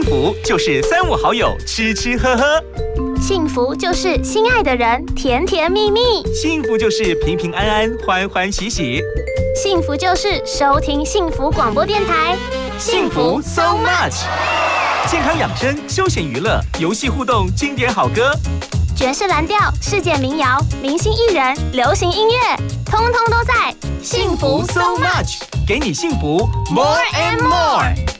幸福就是三五好友吃吃喝喝，幸福就是心爱的人甜甜蜜蜜，幸福就是平平安安欢欢喜喜，幸福就是收听幸福广播电台，幸福 so much。健康养生、休闲娱乐、游戏互动、经典好歌、爵士蓝调、世界民谣、明星艺人、流行音乐，通通都在。幸福 so much，给你幸福。More and more。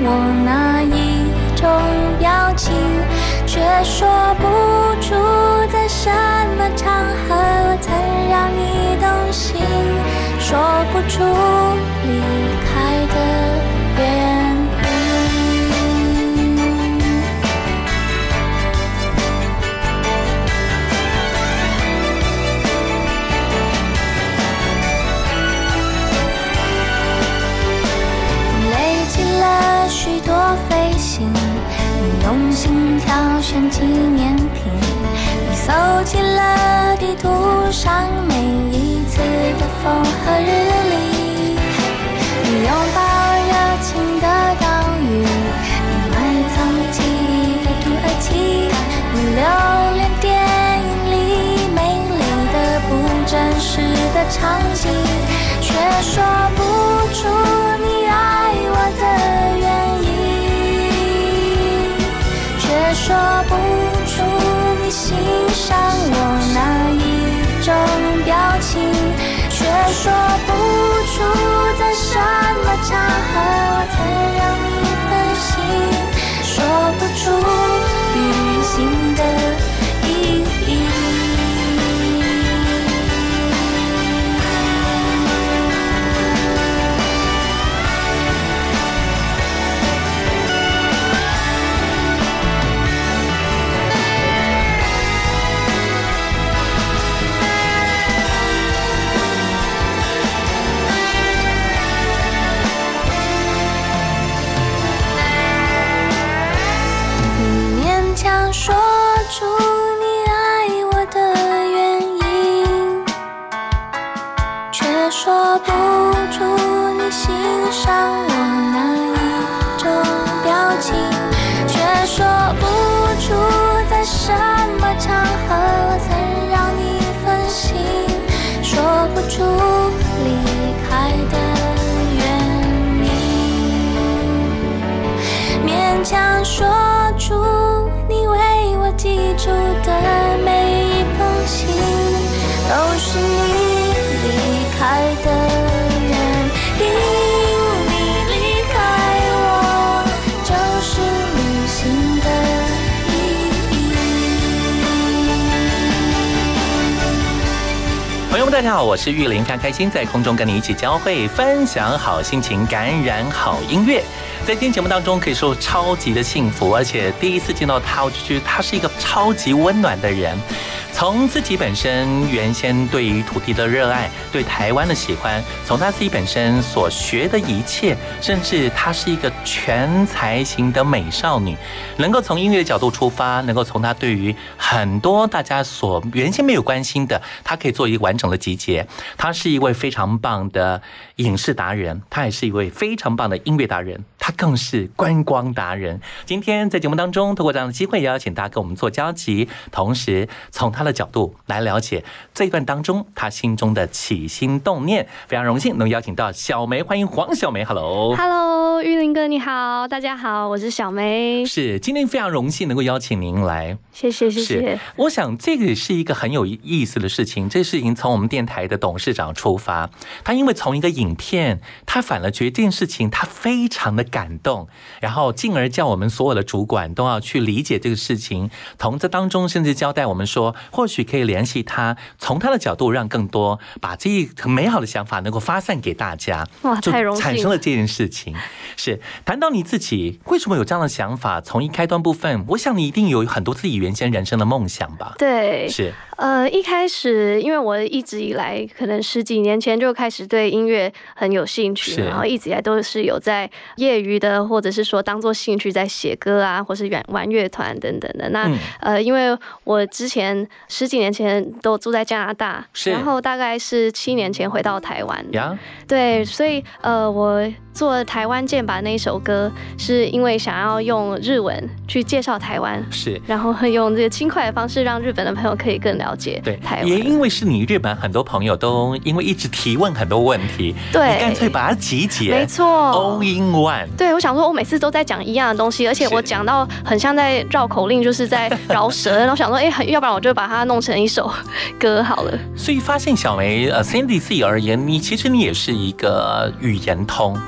我那一种表情，却说不出在什么场合我曾让你动心，说不出离挑选纪念品，你搜集了地图上每一次的风和日丽。你拥抱热情的岛屿，你埋藏记忆的土耳其，你留恋电影里美丽的不真实的场景，却说不出像我那一种表情，却说不出在什么场合我曾让你分心，说不出家好，我是玉林，非常开心在空中跟你一起交汇，分享好心情，感染好音乐。在今天节目当中，可以说超级的幸福，而且第一次见到他，我就觉得他是一个超级温暖的人。从自己本身原先对于土地的热爱，对台湾的喜欢，从他自己本身所学的一切，甚至她是一个全才型的美少女，能够从音乐角度出发，能够从她对于很多大家所原先没有关心的，她可以做一个完整的集结。她是一位非常棒的影视达人，她也是一位非常棒的音乐达人，她更是观光达人。今天在节目当中，透过这样的机会，邀请大家跟我们做交集，同时从她的。的角度来了解这一段当中他心中的起心动念。非常荣幸能邀请到小梅，欢迎黄小梅，Hello。Hello，玉林哥你好，大家好，我是小梅，是今天非常荣幸能够邀请您来，谢谢谢谢。，我想这个是一个很有意思的事情。这事情从我们电台的董事长出发，他因为从一个影片，他反而觉得这件事情他非常的感动，然后进而叫我们所有的主管都要去理解这个事情，从这当中甚至交代我们说，或许可以联系他，从他的角度让更多把这一很美好的想法能够发散给大家，就哇太荣幸产生了这件事情。是谈到你自己为什么有这样的想法？从一开端部分，我想你一定有很多自己原先人生的梦想吧？对，是呃，一开始因为我一直以来可能十几年前就开始对音乐很有兴趣，然后一直以来都是有在业余的，或者是说当做兴趣在写歌啊，或是玩玩乐团等等的。那、嗯。呃，因为我之前十几年前都住在加拿大，然后大概是七年前回到台湾，呀，对，所以呃，我做台湾剑拔那一首歌，是因为想要用日文去介绍台湾。是。然后会用这个轻快的方式，让日本的朋友可以更了解对台湾，也。因为是你日本很多朋友都因为一直提问很多问题，对你干脆把它集结，没错，all in one。对，我想说，我每次都在讲一样的东西，而且我讲到很像在绕口令，就是在饶舌。然后想说，哎，很要不然我就把它弄成一首歌好了。所以发现小梅，呃，Cindy 自己而言，你其实你也是一个语言通，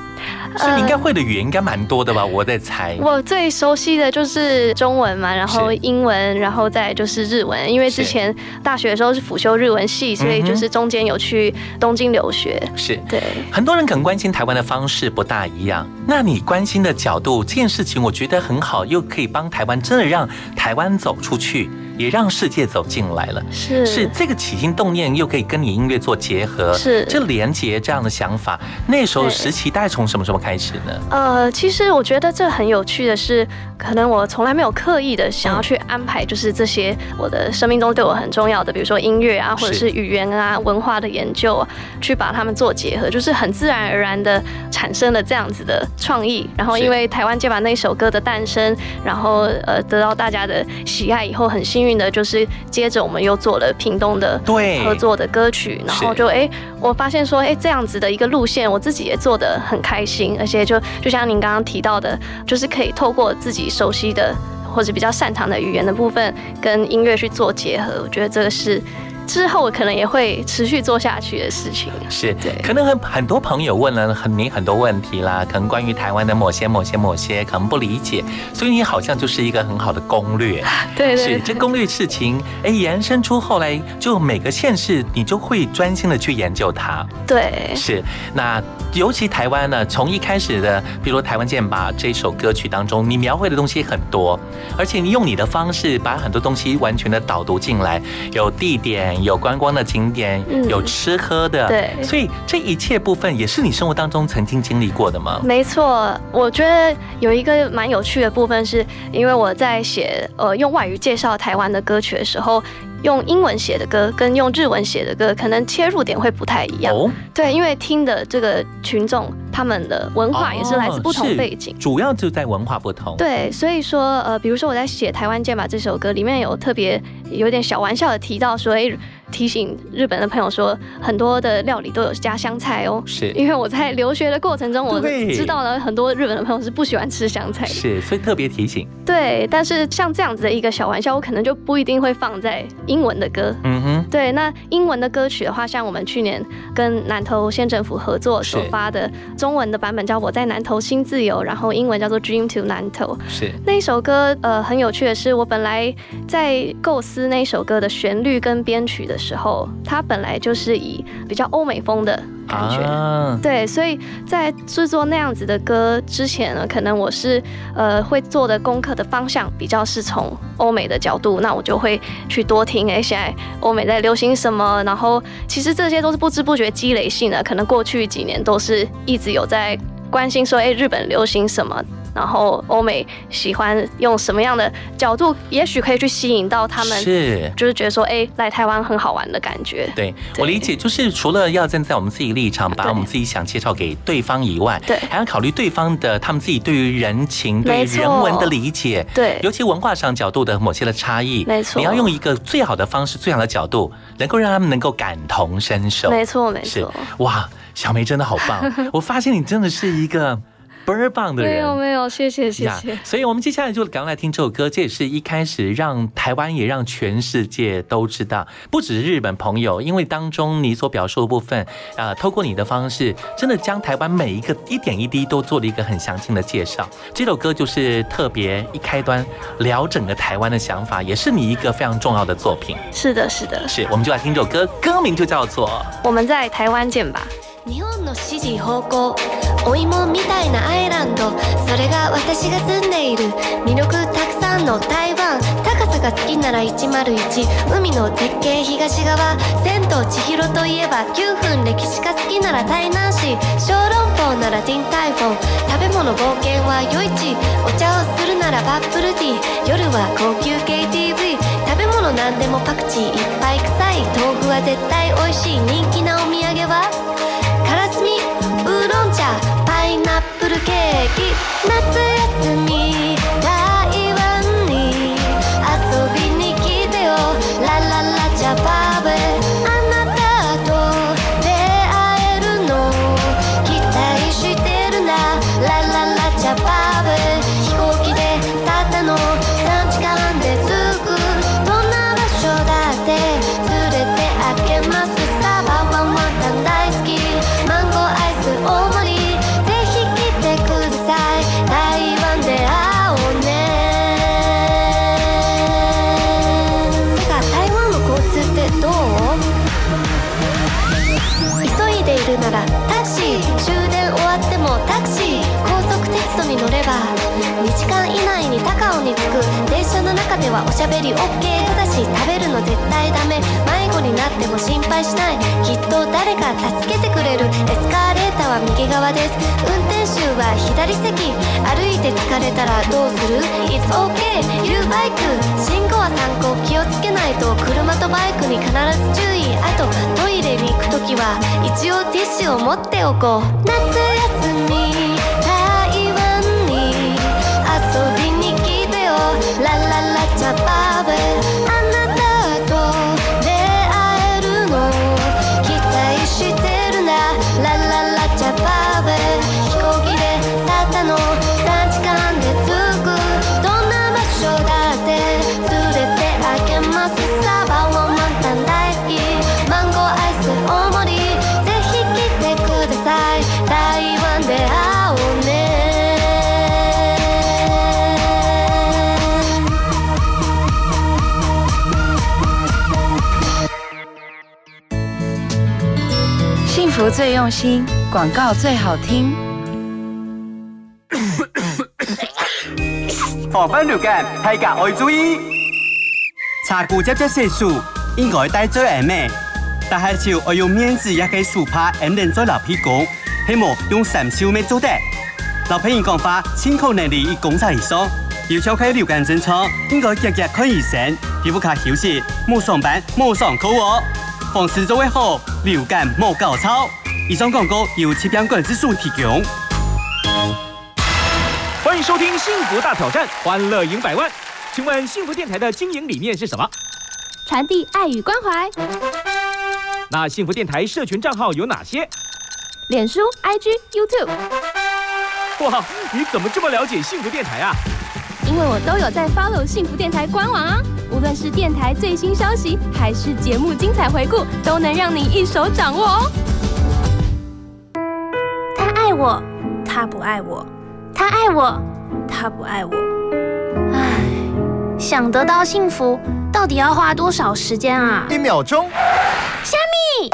所以你应该会的语言应该蛮多的吧？我在猜。我最熟悉的就是中文嘛，然后英文，然后再就是日文。因为之前大学的时候是辅修日文系，所以就是中间有去东京留学。是。对，很多人可能关心台湾的方式不大一样，那你关心的角度，这件事情我觉得很好，又可以帮台湾真的让台湾走出去，也让世界走进来了。是是这个起心动念又可以跟你音乐做结合，是这连接这样的想法，那时候对时期大概从什么时候开始呢？呃，其实我觉得这很有趣的是，可能我从来没有刻意的想要去安排，就是这些我的生命中对我很重要的，比如说音乐啊，或者是是语言啊、文化的研究啊，去把它们做结合，就是很自然而然的产生了这样子的创意。然后因为台湾街把那首歌的诞生，然后呃得到大家的喜爱以后，很幸运的就是接着我们又做了屏东的对。合作的歌曲，然后就哎、我发现说哎、这样子的一个路线，我自己也做的很开心，而且就就像您刚刚提到的，就是可以透过自己熟悉的或者比较擅长的语言的部分，跟音乐去做结合，我觉得这个是之后可能也会持续做下去的事情。是对，可能很很多朋友问了很你很多问题啦，可能关于台湾的某些某些某些可能不理解，所以你好像就是一个很好的攻略。对对是这攻略事情，哎，延伸出后来就每个县市，你就会专心的去研究它。对是，那尤其台湾呢，从一开始的，比如《台湾剑吧》这首歌曲当中，你描绘的东西很多，而且你用你的方式把很多东西完全的导读进来，有地点，有观光的景点，嗯有吃喝的，对所以这一切部分也是你生活当中曾经经历过的吗？没错，我觉得有一个蛮有趣的部分是，因为我在写呃用外语介绍台湾的歌曲的时候，用英文写的歌跟用日文写的歌，可能切入点会不太一样。哦，对，因为听的这个群众，他们的文化也是来自不同背景。主要就在文化不同。对，所以说，呃，比如说我在写《台湾剑吧》这首歌里面有特别有点小玩笑的提到说，哎，提醒日本的朋友说，很多的料理都有加香菜哦。是因为我在留学的过程中，我知道了很多日本的朋友是不喜欢吃香菜的。是，所以特别提醒。对，但是像这样子的一个小玩笑，我可能就不一定会放在英文的歌。嗯哼，对，那英文的歌曲的话，像我们去年跟南投县政府合作首发的中文的版本叫《我在南投新自由》，然后英文叫做《Dream to 南投》。是那一首歌，呃，很有趣的是，我本来在构思那一首歌的旋律跟编曲的时候，它本来就是以比较欧美风的感觉。啊，对，所以在制作那样子的歌之前呢，可能我是呃会做的功课的方向比较是从欧美的角度，那我就会去多听，哎，现在欧美在流行什么，然后其实这些都是不知不觉积累性的，可能过去几年都是一直有在关心说，哎，日本流行什么。然后欧美喜欢用什么样的角度，也许可以去吸引到他们，是，就是觉得说，哎，来台湾很好玩的感觉。对我理解，就是除了要站在我们自己立场，把我们自己想介绍给对方以外，对，还要考虑对方的他们自己对于人情、对于人文的理解，对，尤其文化上角度的某些的差异，没错，你要用一个最好的方式、最好的角度，能够让他们能够感同身受。没错，没错。哇，小梅真的好棒！我发现你真的是一个。倍儿棒的人，没有没有，谢谢谢谢。所以，我们接下来就赶快来听这首歌。这也是一开始让台湾，也让全世界都知道，不只是日本朋友，因为当中你所表述的部分，啊，透过你的方式，真的将台湾每一个一点一滴都做了一个很详尽的介绍。这首歌就是特别一开端聊整个台湾的想法，也是你一个非常重要的作品。是的，是的，是。我们就来听这首歌，歌名就叫做《我们在台湾见吧》。日本の支持方向お芋みたいなアイランドそれが私が住んでいる。魅力たくさんの台湾高さが好きなら101海の絶景東側千と千尋といえば9分歴史が好きなら台南市小籠包ならディンタイフォン食べ物冒険は夜市お茶をするならバップルティー夜は高級 KTV 食べ物なんでもパクチーいっぱい臭い。豆腐は絶対美味しい。人気なお土産は？パイナップルケーキ夏休み時間以内に高尾に着く電車の中ではおしゃべり OK ただし食べるの絶対ダメ迷子になっても心配しない。きっと誰か助けてくれる。エスカレーターは右側です。運転手は左席。歩いて疲れたらどうする？It's OK ゆるバイク信号は参考。気をつけないと。車とバイクに必ず注意。あとトイレに行く時は一応ティッシュを持っておこう。夏休み。最用心，广告最好听。防风流感，大家要注意。查过接接色素，应该带最严密。但系就要用面子也可以素拍，安定在老皮股，希望用三小米做的。老皮人讲话，清口能力一公差以上。要敲开流感症状，应该日日看医生。皮肤卡休息，莫上班，莫上课哦。防治做为好，流感莫搞操。以上广告由七边管制署提供。欢迎收听《幸福大挑战》，欢乐赢百万。请问幸福电台的经营理念是什么？传递爱与关怀。那幸福电台社群账号有哪些？脸书、IG、YouTube。哇，你怎么这么了解幸福电台啊？因为我都有在 follow 幸福电台官网啊。无论是电台最新消息，还是节目精彩回顾，都能让你一手掌握哦。我，他不爱我；他爱我，他不爱我。唉，想得到幸福，到底要花多少时间啊？一秒钟。虾米，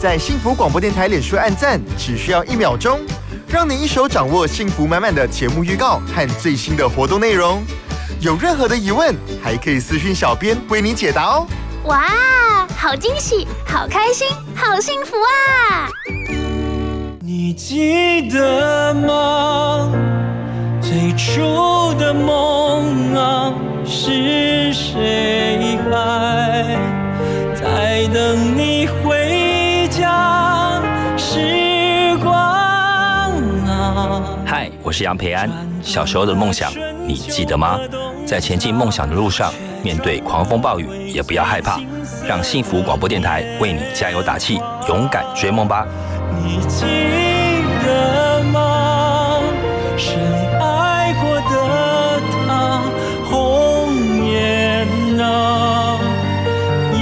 在幸福广播电台脸书按赞，只需要一秒钟，让你一手掌握幸福满满的节目预告和最新的活动内容。有任何的疑问，还可以私讯小编为你解答哦。哇，好惊喜，好开心，好幸福啊！你记得吗？最初的梦啊，是谁还在等你回家？时光啊，嗨，我是杨培安。小时候的梦想，你记得吗？在前进梦想的路上，面对狂风暴雨，也不要害怕，让幸福广播电台为你加油打气，勇敢追梦吧！你记得吗？深爱过的他，红颜啊，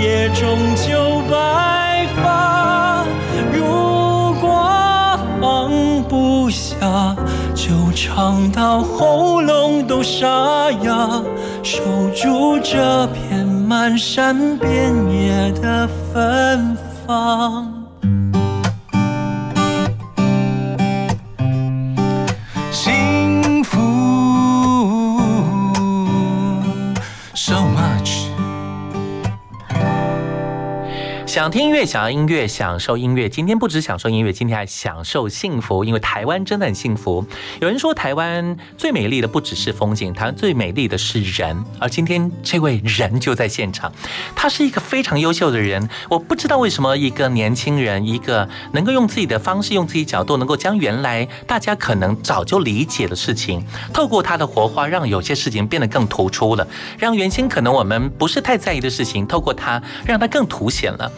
也终究白发。如果放不下，就唱到喉咙都沙哑，守住这片漫山遍野的芬芳。想听音乐，想要音乐，享受音乐。今天不止享受音乐，今天还享受幸福，因为台湾真的很幸福。有人说，台湾最美丽的不只是风景，台湾最美丽的是人。而今天这位人就在现场，他是一个非常优秀的人。我不知道为什么一个年轻人，一个能够用自己的方式，用自己角度，能够将原来大家可能早就理解的事情，透过他的活化，让有些事情变得更突出了，让原先可能我们不是太在意的事情，透过他，让他更凸显了。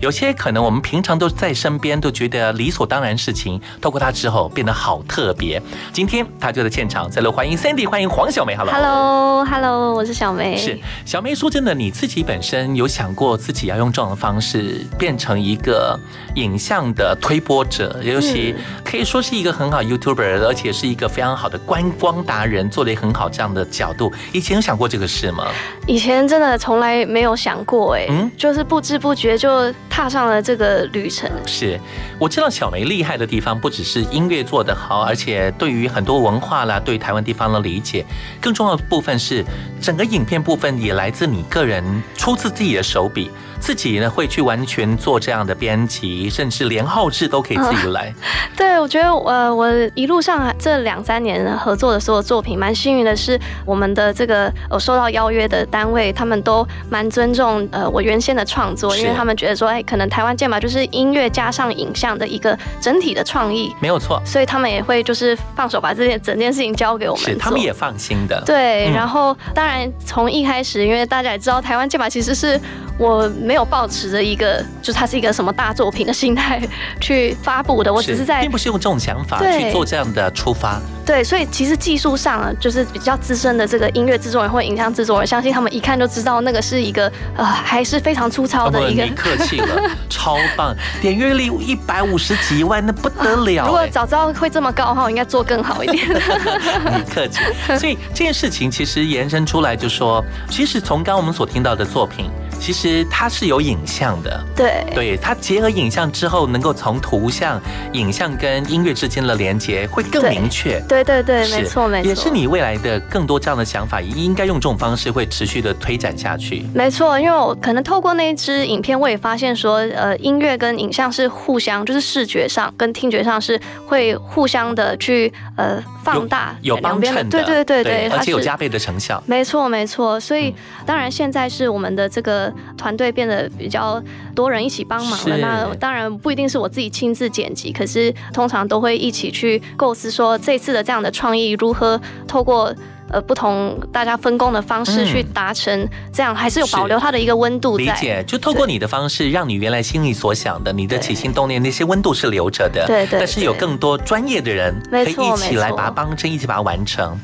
有些可能我们平常都在身边，都觉得理所当然事情，透过他之后变得好特别。今天他就在现场，在这欢迎 Sandy，欢迎黄小梅，Hello，Hello，Hello，我是小梅。是小梅，说真的，你自己本身有想过自己要用这种方式变成一个影像的推波者，尤其可以说是一个很好 YouTuber，而且是一个非常好的观光达人，做的很好这样的角度。以前有想过这个事吗？以前真的从来没有想过，哎，嗯，就是不知不觉就。踏上了这个旅程。是，我知道小梅厉害的地方不只是音乐做得好，而且对于很多文化啦，对台湾地方的理解，更重要的部分是整个影片部分也来自你个人，出自自己的手笔。自己呢会去完全做这样的编辑，甚至连后置都可以自己来。对，我觉得呃，我一路上这两三年合作的所有作品，蛮幸运的是，我们的这个我收到邀约的单位，他们都蛮尊重呃我原先的创作，因为他们觉得说，哎，可能台湾剑马就是音乐加上影像的一个整体的创意，没有错。所以他们也会就是放手把这件整件事情交给我们，是他们也放心的。对，然后当然从一开始，因为大家也知道，台湾剑马其实是。我没有抱持着一个，就它是一个什么大作品的心态去发布的，我只是在，并不是用这种想法去做这样的出发。对，所以其实技术上啊就是比较资深的这个音乐制作人或影像制作人，相信他们一看就知道那个是一个呃还是非常粗糙的一个。客气了，超棒，点阅率一百五十几万，那不得了。如果早知道会这么高的话，我应该做更好一点。你客气。所以这件事情其实延伸出来就说，其实从刚我们所听到的作品。其实它是有影像的，对，对，它结合影像之后，能够从图像、影像跟音乐之间的连接会更明确。对对对，没错没错，也是你未来的更多这样的想法，应该用这种方式会持续的推展下去。没错，因为我可能透过那一支影片，我也发现说，呃，音乐跟影像是互相，就是视觉上跟听觉上是会互相的去呃放大，有帮衬的，对对对对，而且有加倍的成效。没错没错，所以当然现在是我们的这个。团队变得比较多人一起帮忙了，那当然不一定是我自己亲自剪辑，可是通常都会一起去构思说这次的这样的创意如何透过。呃，不同大家分工的方式去达成，这样还是有保留它的一个温度。理解，就透过你的方式，让你原来心里所想的，你的起心动念那些温度是留着的。对对。但是有更多专业的人可以一起来把它帮衬，一起把它完成。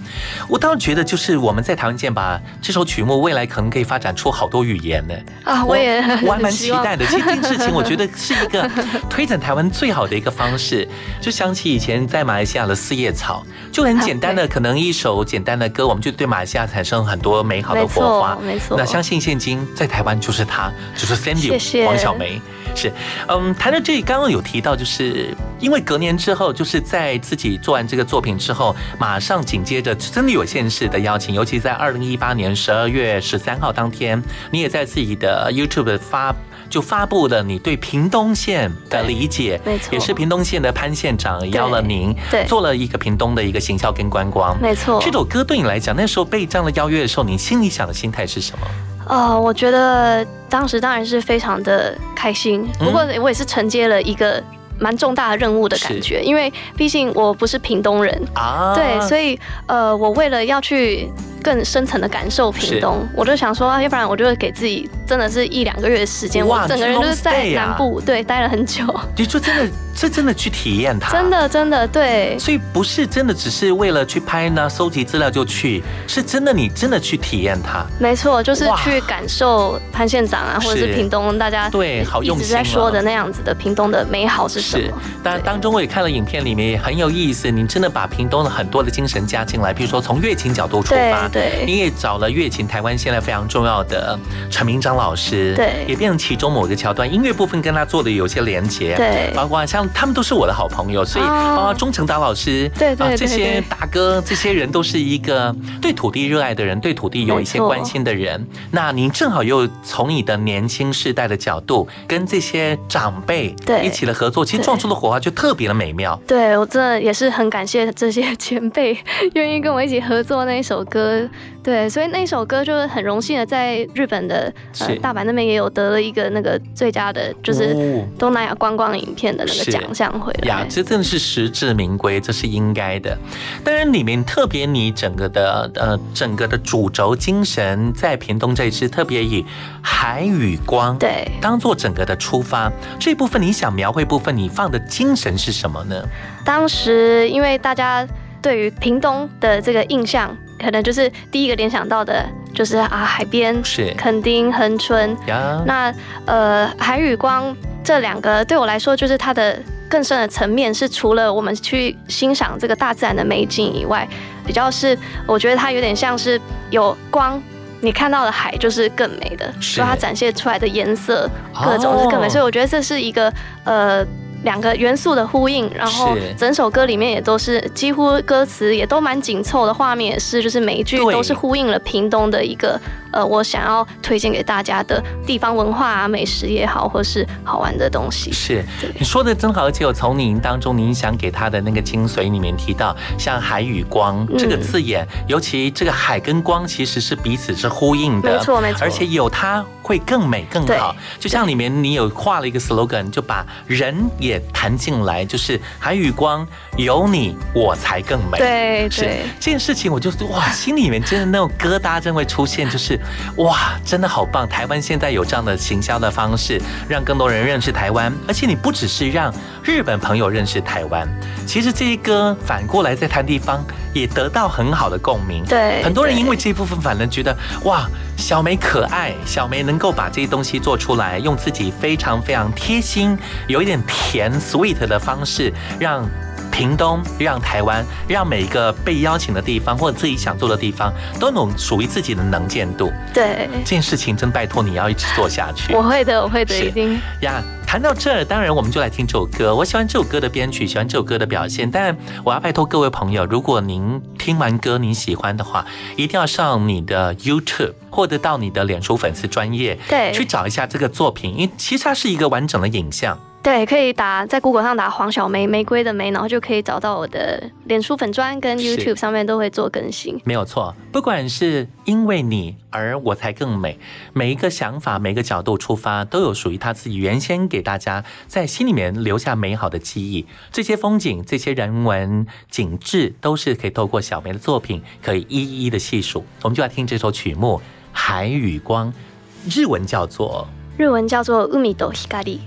我倒是觉得，就是我们在台湾见吧，这首曲目未来可能可以发展出好多语言呢。啊，我也我还蛮期待的。其实这件事情，我觉得 是一个推展台湾最好的一个方式。就想起以前在马来西亚的四叶草，就很简单的，可能一首简单的。歌，我们就对马来西亚产生很多美好的火花。没错，那相信现今在台湾就是他，就是 Sandy 黄小梅。是，嗯，谈到这里，刚刚有提到，就是因为隔年之后，就是在自己做完这个作品之后，马上紧接着真的有现实的邀请，尤其在二零一八年十二月十三号当天，你也在自己的 YouTube 发就发布了你对屏东县的理解，没错。也是屏东县的潘县长邀了您，对做了一个屏东的一个行销跟观光，没错。这首歌对你来讲，那时候被这样的邀约的时候，你心里想的心态是什么？呃，我觉得当时当然是非常的开心，不过我也是承接了一个蛮重大的任务的感觉，因为毕竟我不是屏东人。啊。对，所以呃，我为了要去更深层的感受屏东，我就想说，啊要不然我就会给自己真的是一两个月的时间，哇我整个人就是在南部对待了很久，你就真的这真的去体验它，真的真的对。所以不是真的只是为了去拍呢，收集资料就去，是真的你真的去体验它。没错，就是去感受潘县长啊，或者是是屏东大家对好用一直在心哦说的那样子的屏东的美好是什么？，当然当中我也看了影片，里面也很有意思。你真的把屏东的很多的精神加进来，比如说从乐琴角度出发，对对你也找了乐琴台湾现在非常重要的陈明章老师，对也变成其中某个桥段，音乐部分跟他做的有些连接，对包括像他们都是我的好朋友，所以哦包括钟成达老师，对对对啊这些大哥，这些人都是一个对土地热爱的人，对土地有一些关心的人。那您正好又从你的年轻世代的角度，跟这些长辈对一起的合作，其实撞出的火花就特别的美妙。对我真的也是很感谢这些前辈愿意跟我一起合作那一首歌。对，所以那首歌就是很荣幸的在日本的呃大阪那边也有得了一个那个最佳的，就是哦东南亚观光影片的那个奖项回来呀来，。这真的是实至名归，这是应该的。当然，里面特别你整个的呃整个的主轴精神，在屏东这一次特别以海与光对当做整个的出发，这一部分你想描绘部分，你放的精神是什么呢？当时因为大家对于屏东的这个印象，可能就是第一个联想到的就是啊海边，是垦丁、恒春。呀，那呃海与光这两个对我来说，就是它的更深的层面是除了我们去欣赏这个大自然的美景以外，比较是我觉得它有点像是有光。你看到的海就是更美的，是所以它展现出来的颜色各种是更美，哦所以我觉得这是一个呃两个元素的呼应，然后整首歌里面也都是几乎歌词也都蛮紧凑的，画面也是就是每一句都是呼应了屏东的一个呃我想要推荐给大家的地方文化啊、美食也好，或是好玩的东西。是。你说的真好，而且我从您当中您想给他的那个精髓里面提到，像海与光嗯。这个字眼，尤其这个海跟光其实是彼此是呼应的，没错没错。而且有它会更美更好。对。就像里面你有画了一个 slogan，就把人也谈进来，就是海与光有你我才更美。是。对对。这件事情，我就哇，心里面真的那种疙瘩真会出现，就是哇，真的好棒！台湾现在有这样的行销的方式，让更多人认识台湾，而且你不只是让日本朋友认识台湾，其实这一歌反过来在谈地方也得到很好的共鸣。对很多人因为这一部分反而觉得哇，小梅可爱，小梅能够把这些东西做出来，用自己非常非常贴心，有一点甜 sweet 的方式，让屏东、让台湾、让每一个被邀请的地方或者自己想做的地方，都能属于自己的能见度。对，这件事情真拜托你要一直做下去。我会的，我会的，是一定。呀，谈到这儿，当然我们就来听这首歌。我喜欢这首歌的编曲，喜欢这首歌的表现。但我要拜托各位朋友，如果您听完歌您喜欢的话，一定要上你的 YouTube 或者到你的脸书粉丝专业，对去找一下这个作品，因为其实它是一个完整的影像。对，可以打在 Google 上打黄小梅玫瑰的梅，然后就可以找到我的脸书粉砖跟 YouTube 上面都会做更新。没有错，不管是因为你而我才更美，每一个想法、每个角度出发，都有属于他自己原先给大家在心里面留下美好的记忆。这些风景、这些人文景致，都是可以透过小梅的作品可以一一的细数。我们就来听这首曲目《海与光》，日文叫做。日文叫做 Umi do Hikari。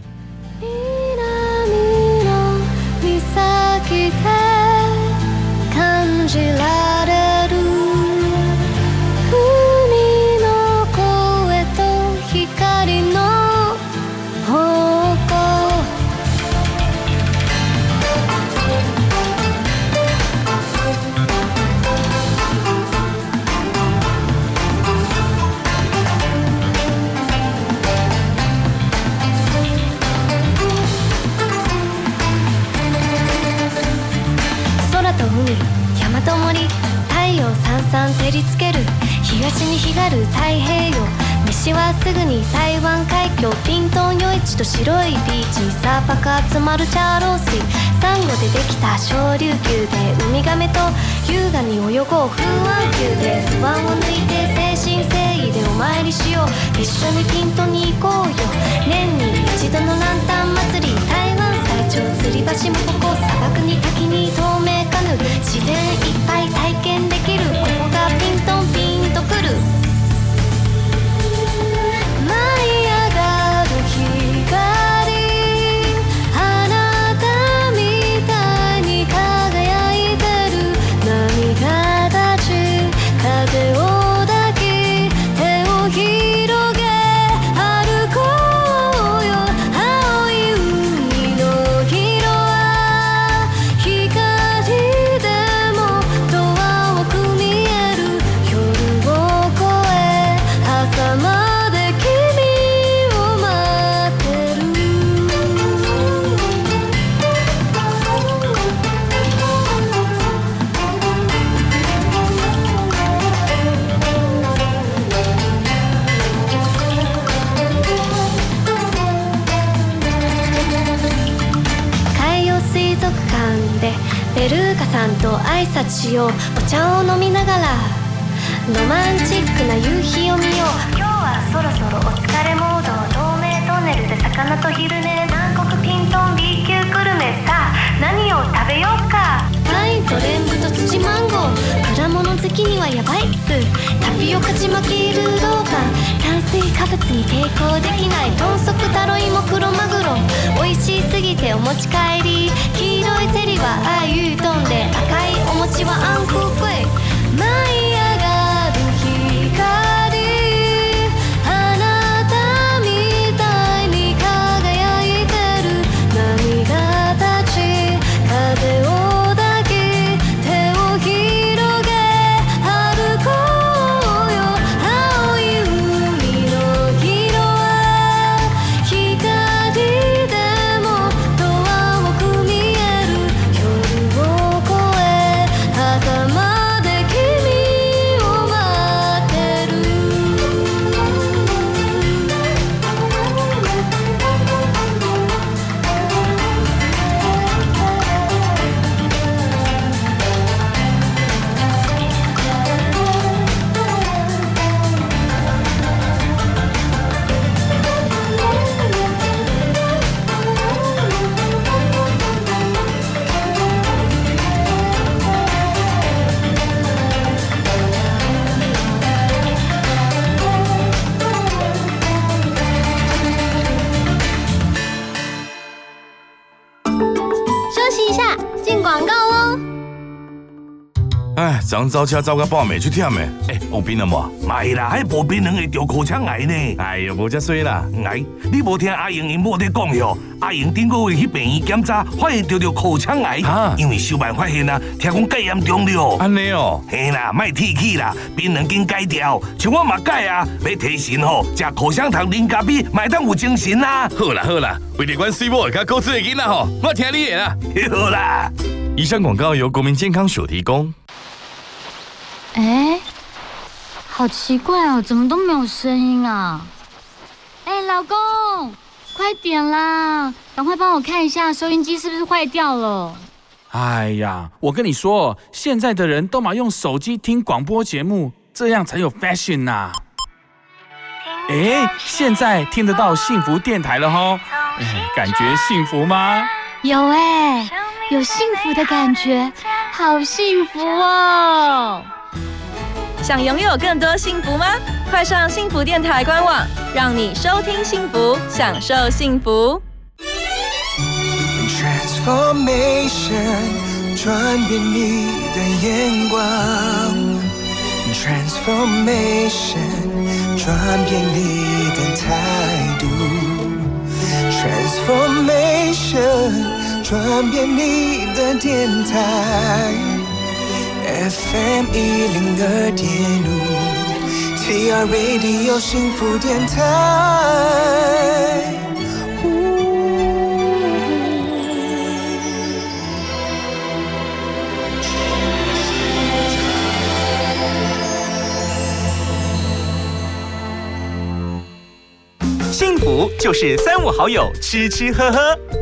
先で感じられる照りつける東に光る太平洋飯は。すぐに台湾海峡ピントン夜市と白いビーチにサーパク集まるチャーロー水サンゴでできた小琉球でウミガメと優雅に泳ごう風湾球で不安を抜いて誠心誠意でお参りしよう一緒にピントに行こうよ年に一度のランタン祭り台湾最長吊り橋もここ砂漠に滝に透しようお茶を飲みながらロマンチックな夕日を見よう。今日はそろそろお疲れモード透明トンネルで魚と昼寝南国ピントン B 級グルメさあ何を食べようか。パインとレンブと土マンゴー物好きにはヤバいっす。タピオカちまきルーローガ炭水化物に抵抗できない豚足タロイモクロマグロ。美味しすぎてお持ち帰り。黄色いゼリーはああいうトンで。赤いお餅はあんこくい舞昨早车走到半暝去忝的，哎，有病了无？没啦，迄无病人会得口腔癌呢。哎呦，无遮水啦！癌，你无听阿英因某在讲哟？阿英顶个月去病院检查，发现得着口腔癌，因为小办发现啊，听讲戒严重了。安尼哦，嘿啦，卖提起啦，病人紧戒掉，像我嘛戒啊，要提神吼，食口香糖啉咖啡，买当有精神啦。好啦好啦，为了阮水某甲高知的囡仔吼，我听你的啦。好啦，以上广告由国民健康署提供。哎，好奇怪哦，怎么都没有声音啊？哎，老公，快点啦，赶快帮我看一下收音机是不是坏掉了。哎呀，我跟你说，现在的人都嘛用手机听广播节目，这样才有 fashion 呐、哎，现在听得到幸福电台了吼，哎，感觉幸福吗？有哎，有幸福的感觉，好幸福哦！想拥有更多幸福吗？快上幸福电台官网，让你收听幸福，享受幸福。Transformation，转变你的眼光。Transformation，转变你的态度。Transformation，转变你的电台。FM 一零二点五，TR Radio 幸福电台。幸福就是三五好友吃吃喝喝。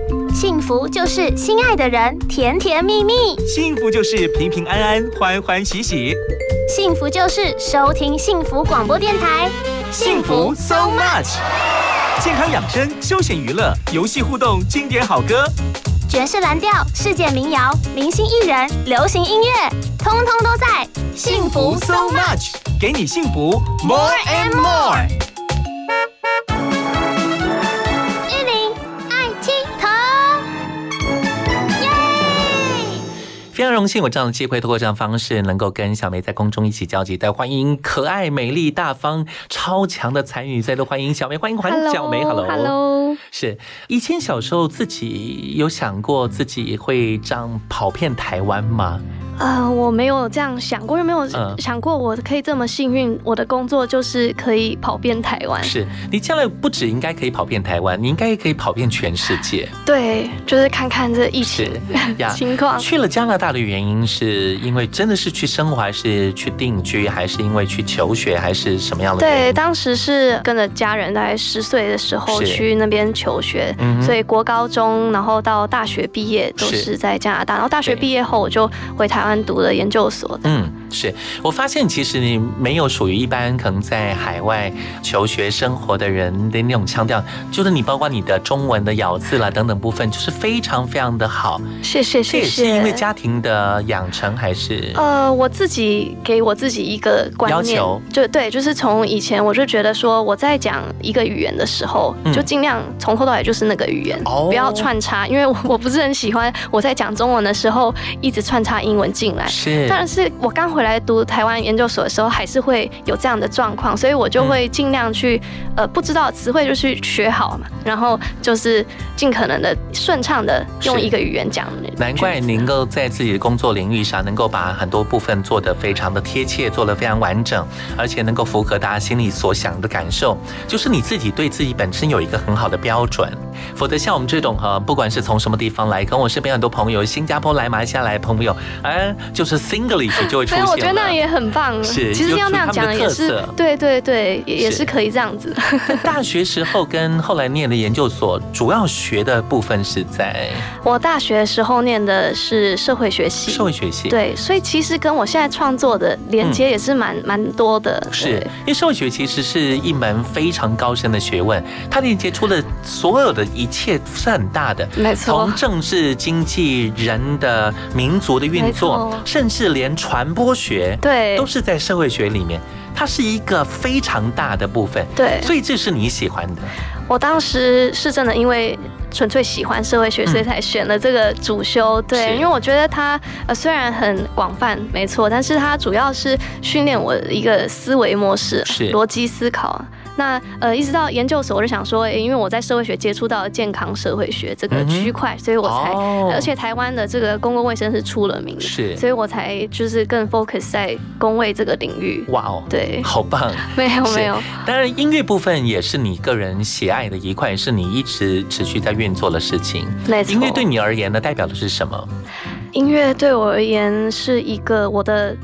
幸福就是心爱的人甜甜蜜蜜，幸福就是平平安安欢欢喜喜，幸福就是收听幸福广播电台，幸福 so much。健康养生、休闲娱乐、游戏互动、经典好歌，爵士蓝调、世界民谣、明星艺人、流行音乐，通通都在。幸福 so much，给你幸福 more and more。荣幸有这样的机会，通过这样的方式，能够跟小梅在空中一起交集。再欢迎可爱、美丽、大方、超强的才女，再度欢迎小梅，欢迎欢迎小梅，Hello，是以前小时候自己有想过自己会这样跑遍台湾吗？呃，我没有这样想过，又没有想过我可以这么幸运。我的工作就是可以跑遍台湾。是你将来不止应该可以跑遍台湾，你应该也可以跑遍全世界。对，就是看看这疫情 情况。去了加拿大的原因是因为真的是去生活，还是去定居，还是因为去求学，还是什么样的？对，当时是跟着家人，大概十岁的时候去那边求学，所以国高中，然后到大学毕业都是在加拿大。然后大学毕业后，我就回台湾。读了研究所，嗯，是我发现其实你没有属于一般可能在海外求学生活的人的那种腔调，就是你包括你的中文的咬字啦等等部分，就是非常非常的好。谢谢谢谢。是因为家庭的养成还是？呃，我自己给我自己一个观念，就对，就是从以前我就觉得说我在讲一个语言的时候，就尽量从头到尾就是那个语言，不要串插，因为我我不是很喜欢我在讲中文的时候一直串插英文。进来是，但是我刚回来读台湾研究所的时候，还是会有这样的状况，所以我就会尽量去，呃，不知道词汇就去学好嘛，然后就是尽可能的顺畅的用一个语言讲。难怪能够在自己的工作领域上，能够把很多部分做得非常的贴切，做得非常完整，而且能够符合大家心里所想的感受，就是你自己对自己本身有一个很好的标准。否则像我们这种哈，不管是从什么地方来，跟我身边很多朋友，新加坡来、马来西亚来的朋友，哎。就是 Singlish 就会出现，我觉得那也很棒。是，其实要那样讲也是，对对对，也是可以这样子。大学时候跟后来念的研究所，主要学的部分是在。我大学时候念的是社会学系，社会学系。对，所以其实跟我现在创作的连接也是蛮蛮多的。是因为社会学其实是一门非常高深的学问，它连接出了所有的一切是很大的。没错，从政治、经济、人的、民族的运作。甚至连传播学对都是在社会学里面，它是一个非常大的部分。对，所以这是你喜欢的。我当时是真的因为纯粹喜欢社会学，所以才选了这个主修。对，因为我觉得它呃虽然很广泛，没错，但是它主要是训练我一个思维模式，是逻辑思考。那呃，一直到研究所，我就想说，因为我在社会学接触到健康社会学这个区块，所以我才，而且台湾的这个公共卫生是出了名的，是，所以我才就是更 focus 在公卫这个领域。哇哦，对，好棒，没有没有。当然，音乐部分也是你个人喜爱的一块，是你一直持续在运作的事情。没错。音乐对你而言呢，代表的是什么？音乐对我而言是一个我的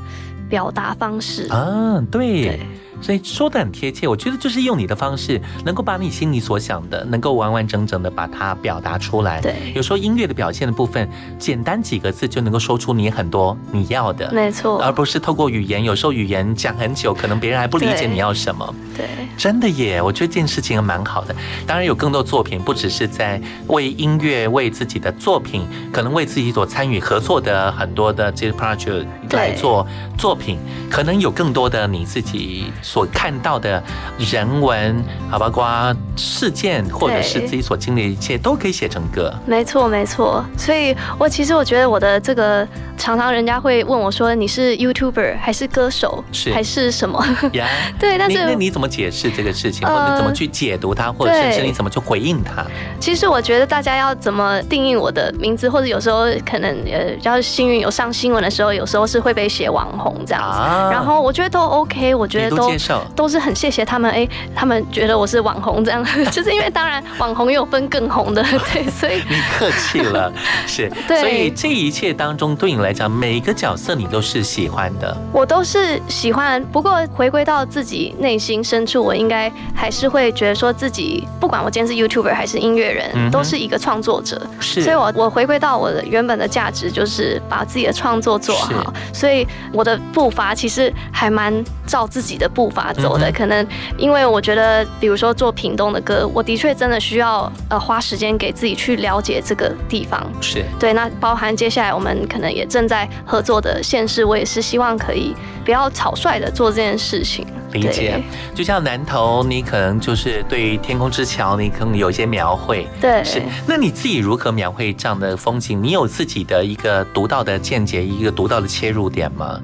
表达方式啊，对。所以说的很贴切，我觉得就是用你的方式，能够把你心里所想的，能够完完整整的把它表达出来。对，有时候音乐的表现的部分，简单几个字就能够说出你很多你要的，没错，而不是透过语言。有时候语言讲很久，可能别人还不理解你要什么。对，真的耶，我觉得这件事情蛮好的。当然有更多作品，不只是在为音乐、为自己的作品，可能为自己所参与合作的很多的这些 project 来做作品，可能有更多的你自己。所看到的人文，好包括事件，或者是自己所经历的一切，都可以写成歌。没错，没错。所以我其实我觉得我的这个，常常人家会问我说：“你是 YouTuber 还是歌手，是还是什么？” 对，但是那你怎么解释这个事情，或者怎么去解读它，或者甚至你怎么去回应它？其实我觉得大家要怎么定义我的名字，或者有时候可能呃，比较幸运有上新闻的时候，有时候是会被写网红这样子。然后我觉得都 OK，我觉得都。受，都是很谢谢他们。哎，他们觉得我是网红这样，就是因为当然网红也有分更红的，对，所以 你客气了，是。对，所以这一切当中，对你来讲，每一个角色你都是喜欢的。我都是喜欢，不过回归到自己内心深处，我应该还是会觉得说自己，不管我今天是 YouTuber 还是音乐人，都是一个创作者。是，所以我我回归到我的原本的价值，就是把自己的创作做好。所以我的步伐其实还蛮照自己的步伐走的。可能因为我觉得，比如说做屏东的歌，我的确真的需要呃花时间给自己去了解这个地方。是对，那包含接下来我们可能也正在合作的县市，我也是希望可以不要草率的做这件事情。理解，就像南投，你可能就是对于天空之桥，你可能有一些描绘。对，是。那你自己如何描绘这样的风景？你有自己的一个独到的见解，一个独到的切入点吗？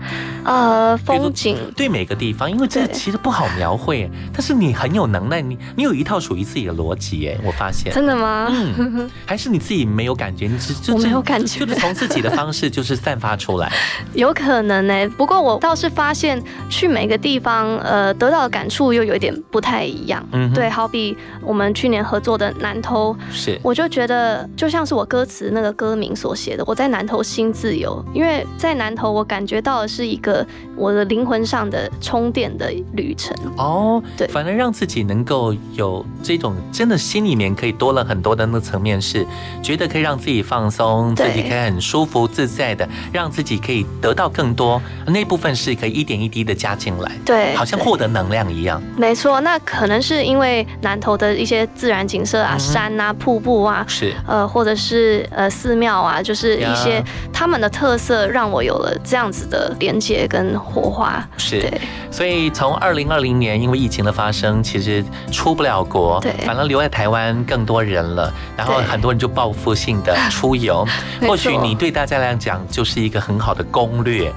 呃，风景对每个地方，因为这其实不好描绘，但是你很有能耐，你你有一套属于自己的逻辑，哎，我发现。真的吗？嗯，还是你自己没有感觉？你只我没有感觉，就是从自己的方式就是散发出来。有可能呢，不过我倒是发现去每个地方，呃，得到的感触又有一点不太一样。嗯，对，好比我们去年合作的南投，是，我就觉得就像是我歌词那个歌名所写的，我在南投心自由，因为在南投我感觉到的是一个。我的灵魂上的充电的旅程。哦，对，反而让自己能够有这种真的心里面可以多了很多的那层面，是觉得可以让自己放松，自己可以很舒服自在的，让自己可以得到更多那部分是可以一点一滴的加进来，对，好像获得能量一样。没错，那可能是因为南投的一些自然景色啊，山啊、瀑布啊，是。呃，或者是呃寺庙啊，就是一些他们的特色，让我有了这样子的连接。跟火花。是，所以从二零二零年，因为疫情的发生，其实出不了国，对，反而留在台湾更多人了。然后很多人就报复性的 出游，或许你对大家来讲就是一个很好的攻略。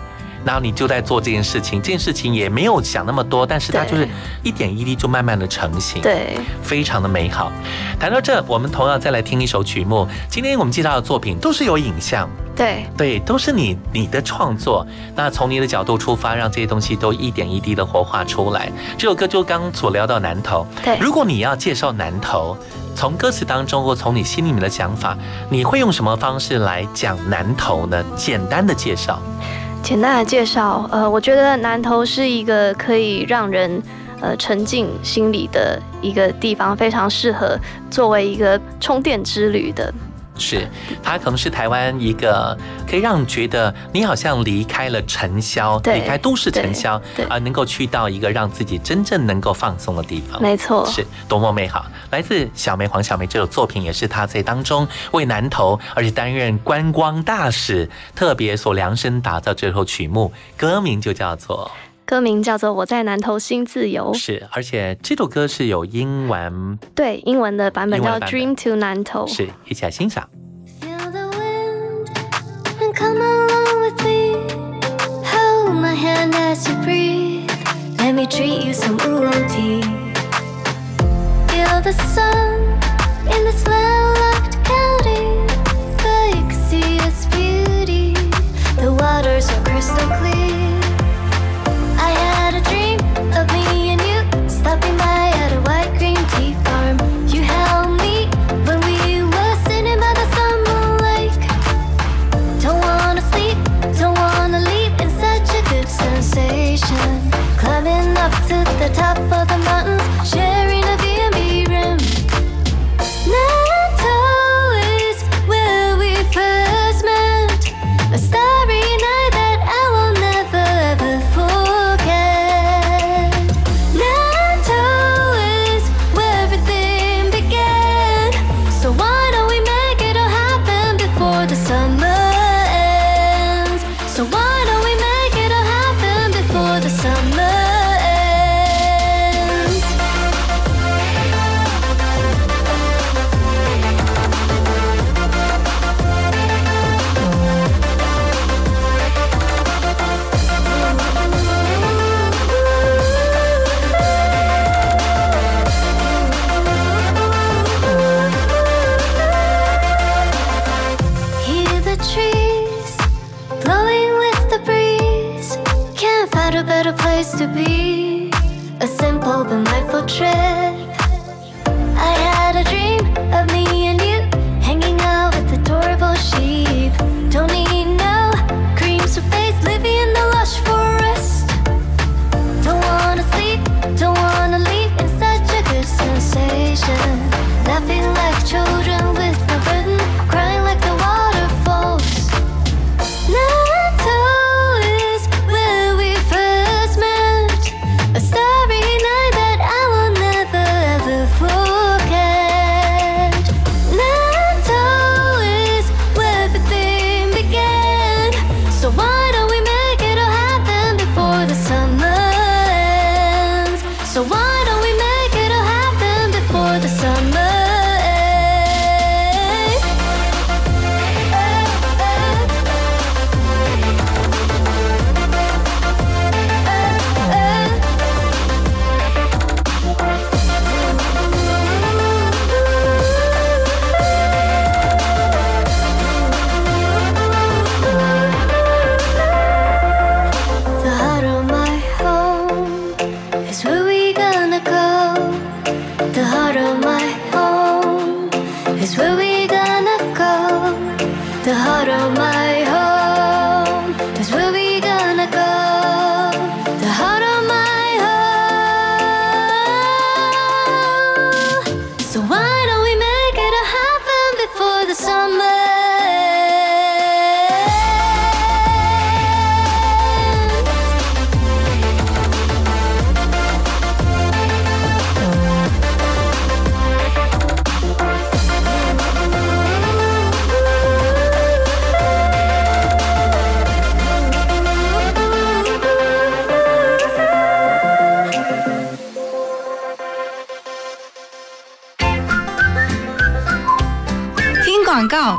然后你就在做这件事情，这件事情也没有想那么多，但是它就是一点一滴就慢慢的成型，对，非常的美好。谈到这，我们同样再来听一首曲目。今天我们介绍的作品都是有影像。对对，都是你你的创作。那从你的角度出发，让这些东西都一点一滴的活化出来。这首歌就刚所聊到南头。对，如果你要介绍南头，从歌词当中或从你心里面的想法，你会用什么方式来讲南投呢？简单的介绍。简单的介绍，呃，我觉得南头是一个可以让人呃沉浸心里的一个地方，非常适合作为一个充电之旅的。是，它可能是台湾一个可以让你觉得你好像离开了尘嚣，离开都市尘嚣，而能够去到一个让自己真正能够放松的地方。没错，是多么美好！来自小梅黄小梅这首作品，也是她在当中为南投，而且担任观光大使，特别所量身打造这首曲目，歌名就叫做。歌名叫做《我在南投新自由》，是，而且这首歌是有英文，对，英文的版本叫《Dream to 南投》，是，一起来欣赏。Climbing up the top trees, blowing with the breeze. Can't find a better place to be. A simple but mindful trip.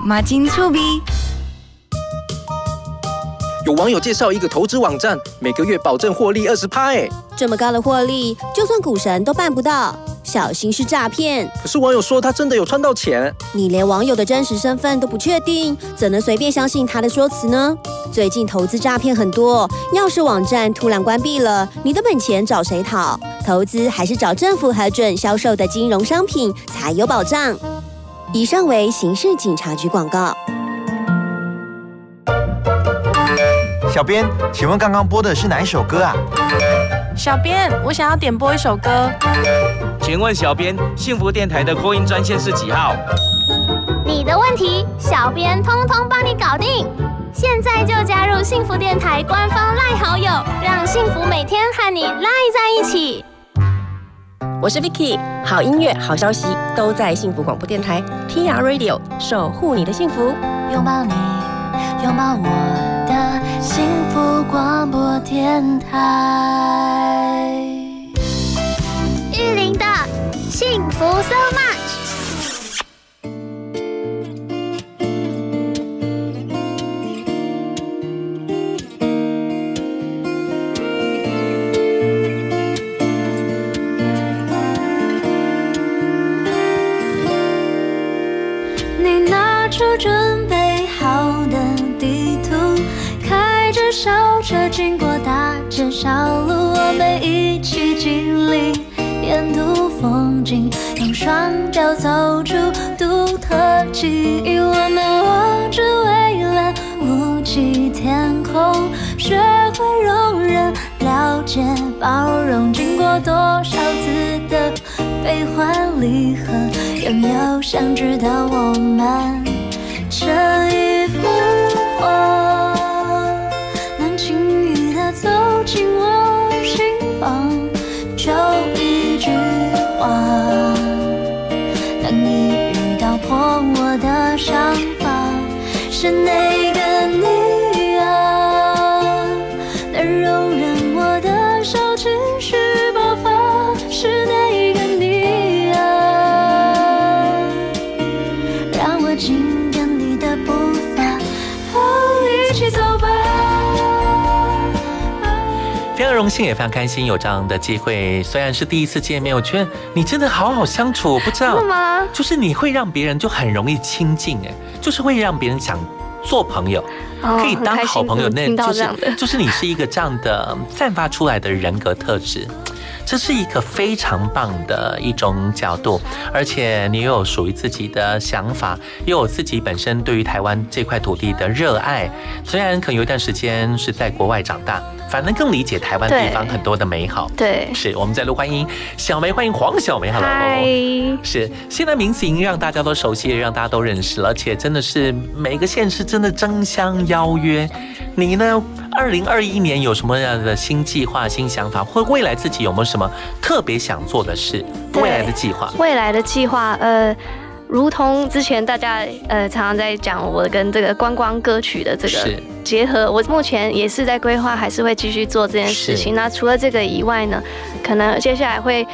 马金粗逼。有网友介绍一个投资网站，每个月保证获利二十趴，哎，这么高的获利，就算股神都办不到，小心是诈骗。可是网友说他真的有赚到钱，你连网友的真实身份都不确定，怎能随便相信他的说辞呢？最近投资诈骗很多，要是网站突然关闭了，你的本钱找谁讨？投资还是找政府核准销售的金融商品才有保障。以上为刑事警察局广告。小编，请问刚刚播的是哪一首歌啊？小编，我想要点播一首歌。请问小编，幸福电台的扩音专线是几号？你的问题，小编通通帮你搞定。现在就加入幸福电台官方赖好友，让幸福每天和你赖在一起。我是 Vicky，好音乐、好消息都在幸福广播电台 TR Radio，守护你的幸福，拥抱你，拥抱我的幸福广播电台。玉林的幸福 so much。要走出独特记忆。我们望着蔚蓝无际天空，学会容忍、了解、包容，经过多少次的悲欢离合，拥有相知的我们，也非常开心有这样的机会。虽然是第一次见面，我觉得你真的好好相处，不知道吗？就是你会让别人就很容易亲近，哎，就是会让别人想做朋友，哦可以当好朋友。很开心听到就是就是你是一个这样的散发出来的人格特质。这是一个非常棒的一种角度，而且你又有属于自己的想法，又有自己本身对于台湾这块土地的热爱。虽然可能有一段时间是在国外长大，反正更理解台湾地方很多的美好。对，是我们在录欢迎小梅，欢迎黄小梅，Hello。是，现在名字已经让大家都熟悉，也让大家都认识了，而且真的是每个县市真的争相邀约。你呢？二零二一年有什么样的新计划、新想法，或未来自己有没有什么特别想做的事？未来的计划？未来的计划，呃，如同之前大家呃常常在讲我跟这个观光歌曲的这个结合，我目前也是在规划，还是会继续做这件事情。那除了这个以外呢，可能接下来会。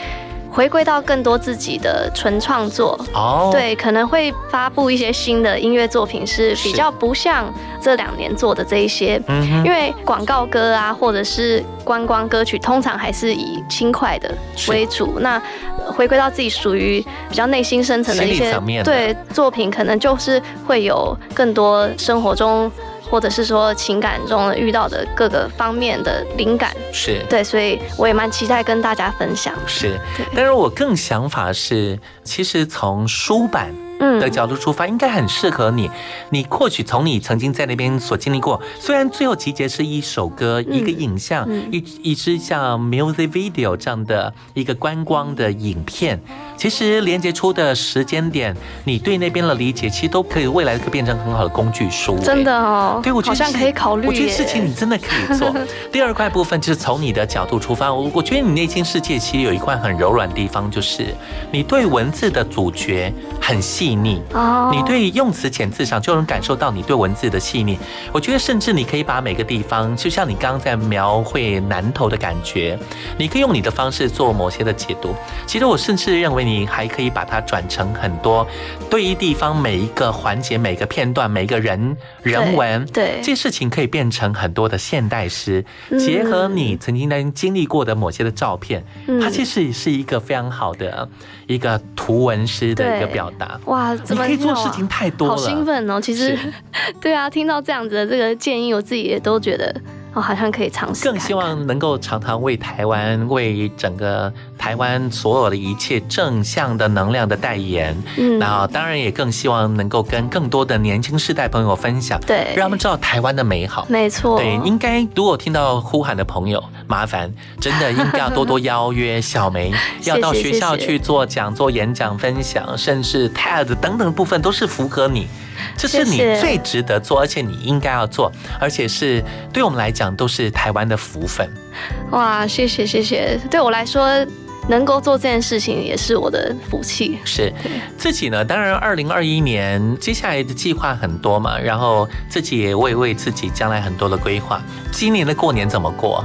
回归到更多自己的纯创作哦对，可能会发布一些新的音乐作品，是比较不像这两年做的这一些，嗯因为广告歌啊，或者是观光歌曲，通常还是以轻快的为主。那呃回归到自己属于比较内心深层的一些对作品，可能就是会有更多生活中。或者是说情感中遇到的各个方面的灵感，是。对，所以我也蛮期待跟大家分享。是，但是我更想法是，其实从书版的角度出发，应该很适合你。你或许从你曾经在那边所经历过，虽然最后集结是一首歌、一个影像、一一支像 music video 这样的一个观光的影片，其实连接出的时间点，你对那边的理解，其实都可以未来可以变成很好的工具书。真的哦，对我觉得好像可以考虑。我觉得事情你真的可以做。第二块部分就是从你的角度出发，我我觉得你内心世界其实有一块很柔软的地方，就是你对文字的主角很细腻。哦，你对用词遣字上就能感受到你对文字的细腻。我觉得甚至你可以把每个地方，就像你刚刚在描绘南头的感觉，你可以用你的方式做某些的解读。其实我甚至认为你还可以把它转成很多对于地方每一个环节、每个片段、每个人人文，对这事情可以变成很多的现代诗，结合你曾经在经历过的某些的照片，它其实是一个非常好的一个图文诗的一个表达。哇，你可以做事情太多了，好兴奋哦！其实，对啊，听到这样子的这个建议，我自己也都觉得。哦，好像可以尝试。更希望能够常常为台湾、为整个台湾所有的一切正向的能量的代言。嗯，然后当然也更希望能够跟更多的年轻世代朋友分享，对，让他们知道台湾的美好。没错，对，应该如果听到呼喊的朋友，麻烦真的应该要多多邀约小梅，要到学校去做讲座、演讲、分享，甚至 TED 等等部分都是符合你。这是你最值得做，而且你应该要做，而且是对我们来讲都是台湾的福分。哇，谢谢谢谢，对我来说能够做这件事情也是我的福气。是自己呢，当然二零二一年接下来的计划很多嘛，然后自己也为为自己将来很多的规划。今年的过年怎么过？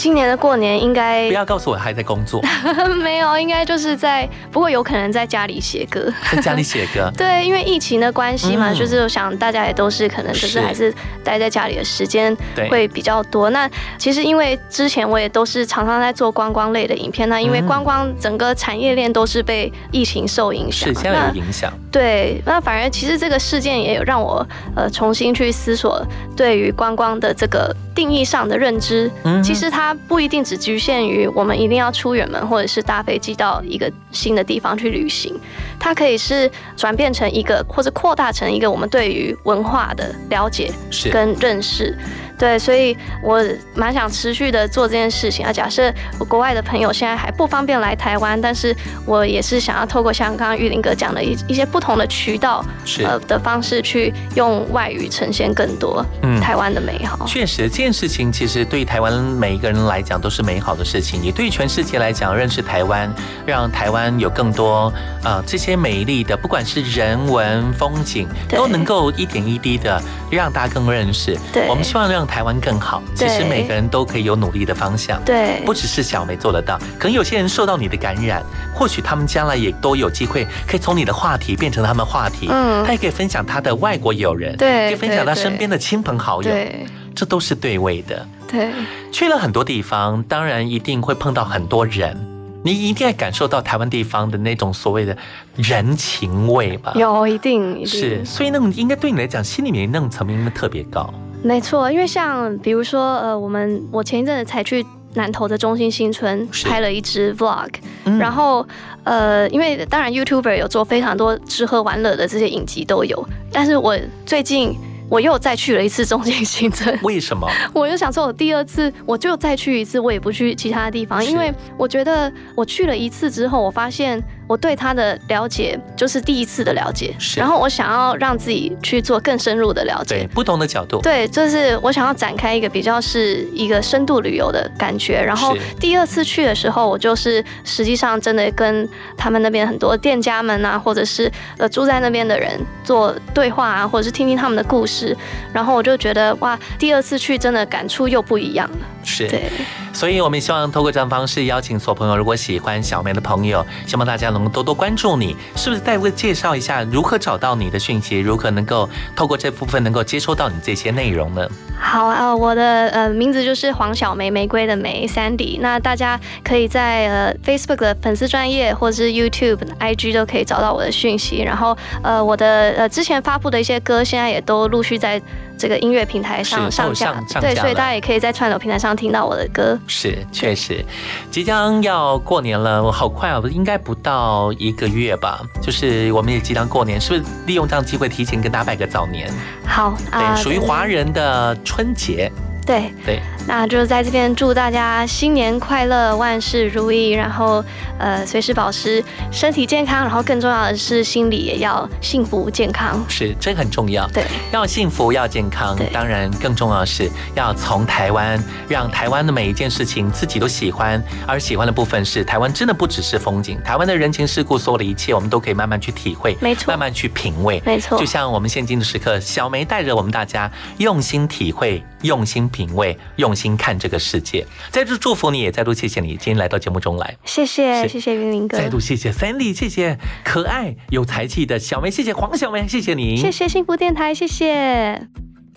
今年的过年应该不要告诉我还在工作，没有，应该就是在，不过有可能在家里写歌，在家里写歌，对，因为疫情的关系嘛，就是我想大家也都是可能就是还是待在家里的时间会比较多。那其实因为之前我也都是常常在做观光类的影片，那因为观光整个产业链都是被疫情受影响，是现在有影响。对，那反而其实这个事件也有让我呃重新去思索对于观光的这个定义上的认知，其实它。不一定只局限于我们一定要出远门，或者是搭飞机到一个新的地方去旅行，它可以是转变成一个，或者扩大成一个我们对于文化的了解跟认识。对，所以我蛮想持续的做这件事情啊。假设我国外的朋友现在还不方便来台湾，但是我也是想要透过像刚刚玉林哥讲的一一些不同的渠道呃的方式，去用外语呈现更多台湾的美好。确实，这件事情其实对台湾每一个人来讲都是美好的事情，也对全世界来讲，认识台湾，让台湾有更多啊这些美丽的，不管是人文风景，都能够一点一滴的让大家更认识。对，我们希望让。台湾更好，其实每个人都可以有努力的方向。对，不只是小梅做得到，可能有些人受到你的感染，或许他们将来也都有机会可以从你的话题变成他们话题。嗯，他也可以分享他的外国友人，对，可以分享他身边的亲朋好友。对，这都是对位的。对，去了很多地方，当然一定会碰到很多人，你一定要感受到台湾地方的那种所谓的人情味吧？有，一定，是，所以那种应该对你来讲，心里面那种层面应该特别高。没错，因为像比如说，呃，我们我前一阵子才去南投的中心新村拍了一支 vlog，然后呃，因为当然 YouTuber 有做非常多吃喝玩乐的这些影集都有，但是我最近我又再去了一次中间行程，为什么？我又想说，我第二次我就再去一次，我也不去其他地方，因为我觉得我去了一次之后，我发现。我对他的了解就是第一次的了解，然后我想要让自己去做更深入的了解，对不同的角度，对，就是我想要展开一个比较是一个深度旅游的感觉。然后第二次去的时候，我就是实际上真的跟他们那边很多店家们啊，或者是呃住在那边的人做对话啊，或者是听听他们的故事，然后我就觉得哇，第二次去真的感触又不一样了。是，对，所以我们希望透过这样方式邀请所有朋友，如果喜欢小梅的朋友，希望大家能。多多关注你，是不是再会介绍一下如何找到你的讯息，如何能够透过这部分能够接收到你这些内容呢？好啊，我的呃名字就是黄小梅，玫瑰的梅，Sandy。那大家可以在呃 Facebook 的粉丝专业或者是 YouTube、IG 都可以找到我的讯息。然后呃我的呃之前发布的一些歌，现在也都陆续在。这个音乐平台上上架对，所以大家也可以在串流平台上听到我的歌。是，确实，即将要过年了，我好快啊！应该不到一个月吧。就是我们也即将过年，是不是利用这样机会提前跟大家拜个早年？好啊，对，属于华人的春节。对，对，那就是在这边祝大家新年快乐，万事如意，然后呃随时保持身体健康，然后更重要的是心里也要幸福健康。是，这很重要。对，要幸福，要健康。当然，更重要的是要从台湾，让台湾的每一件事情自己都喜欢，而喜欢的部分是台湾真的不只是风景，台湾的人情世故，所有的一切我们都可以慢慢去体会，没错，慢慢去品味，没错。就像我们现今的时刻，小梅带着我们大家用心体会，用心品味，用心看这个世界。再度祝福你，也再度谢谢你今天来到节目中来，谢谢，谢谢云林哥，再度谢谢 Sandy，谢谢可爱有才气的小梅，谢谢黄小梅，谢谢你，谢谢幸福电台，谢谢。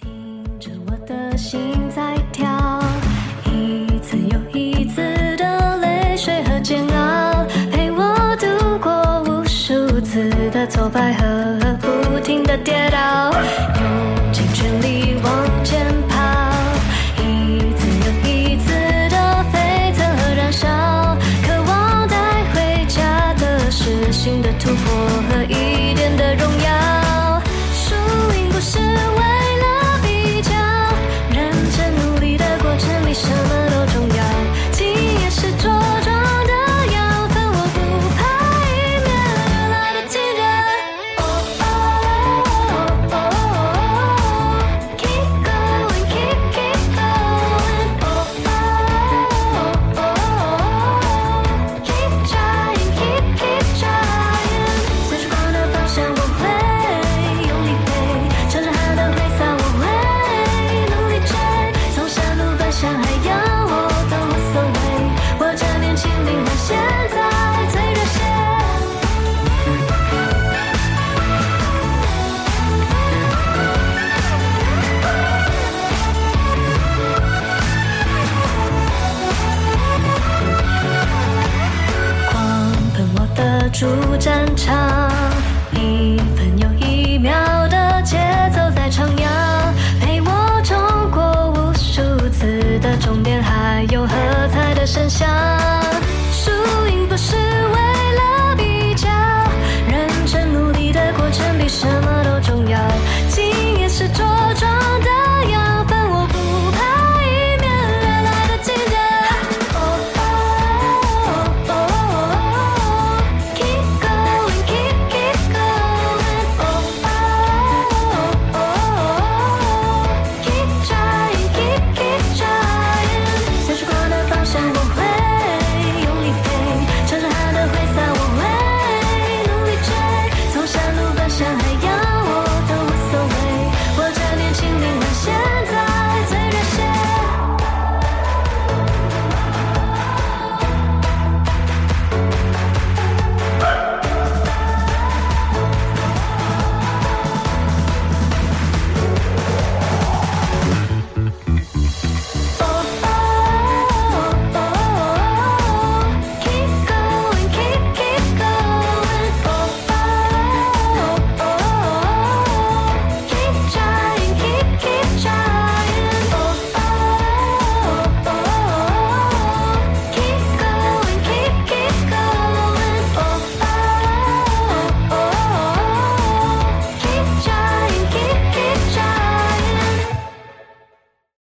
听着我的心在跳，一次又一次的泪水和煎熬，陪我度过无数次的挫败和不停的跌倒，新的突破和一彩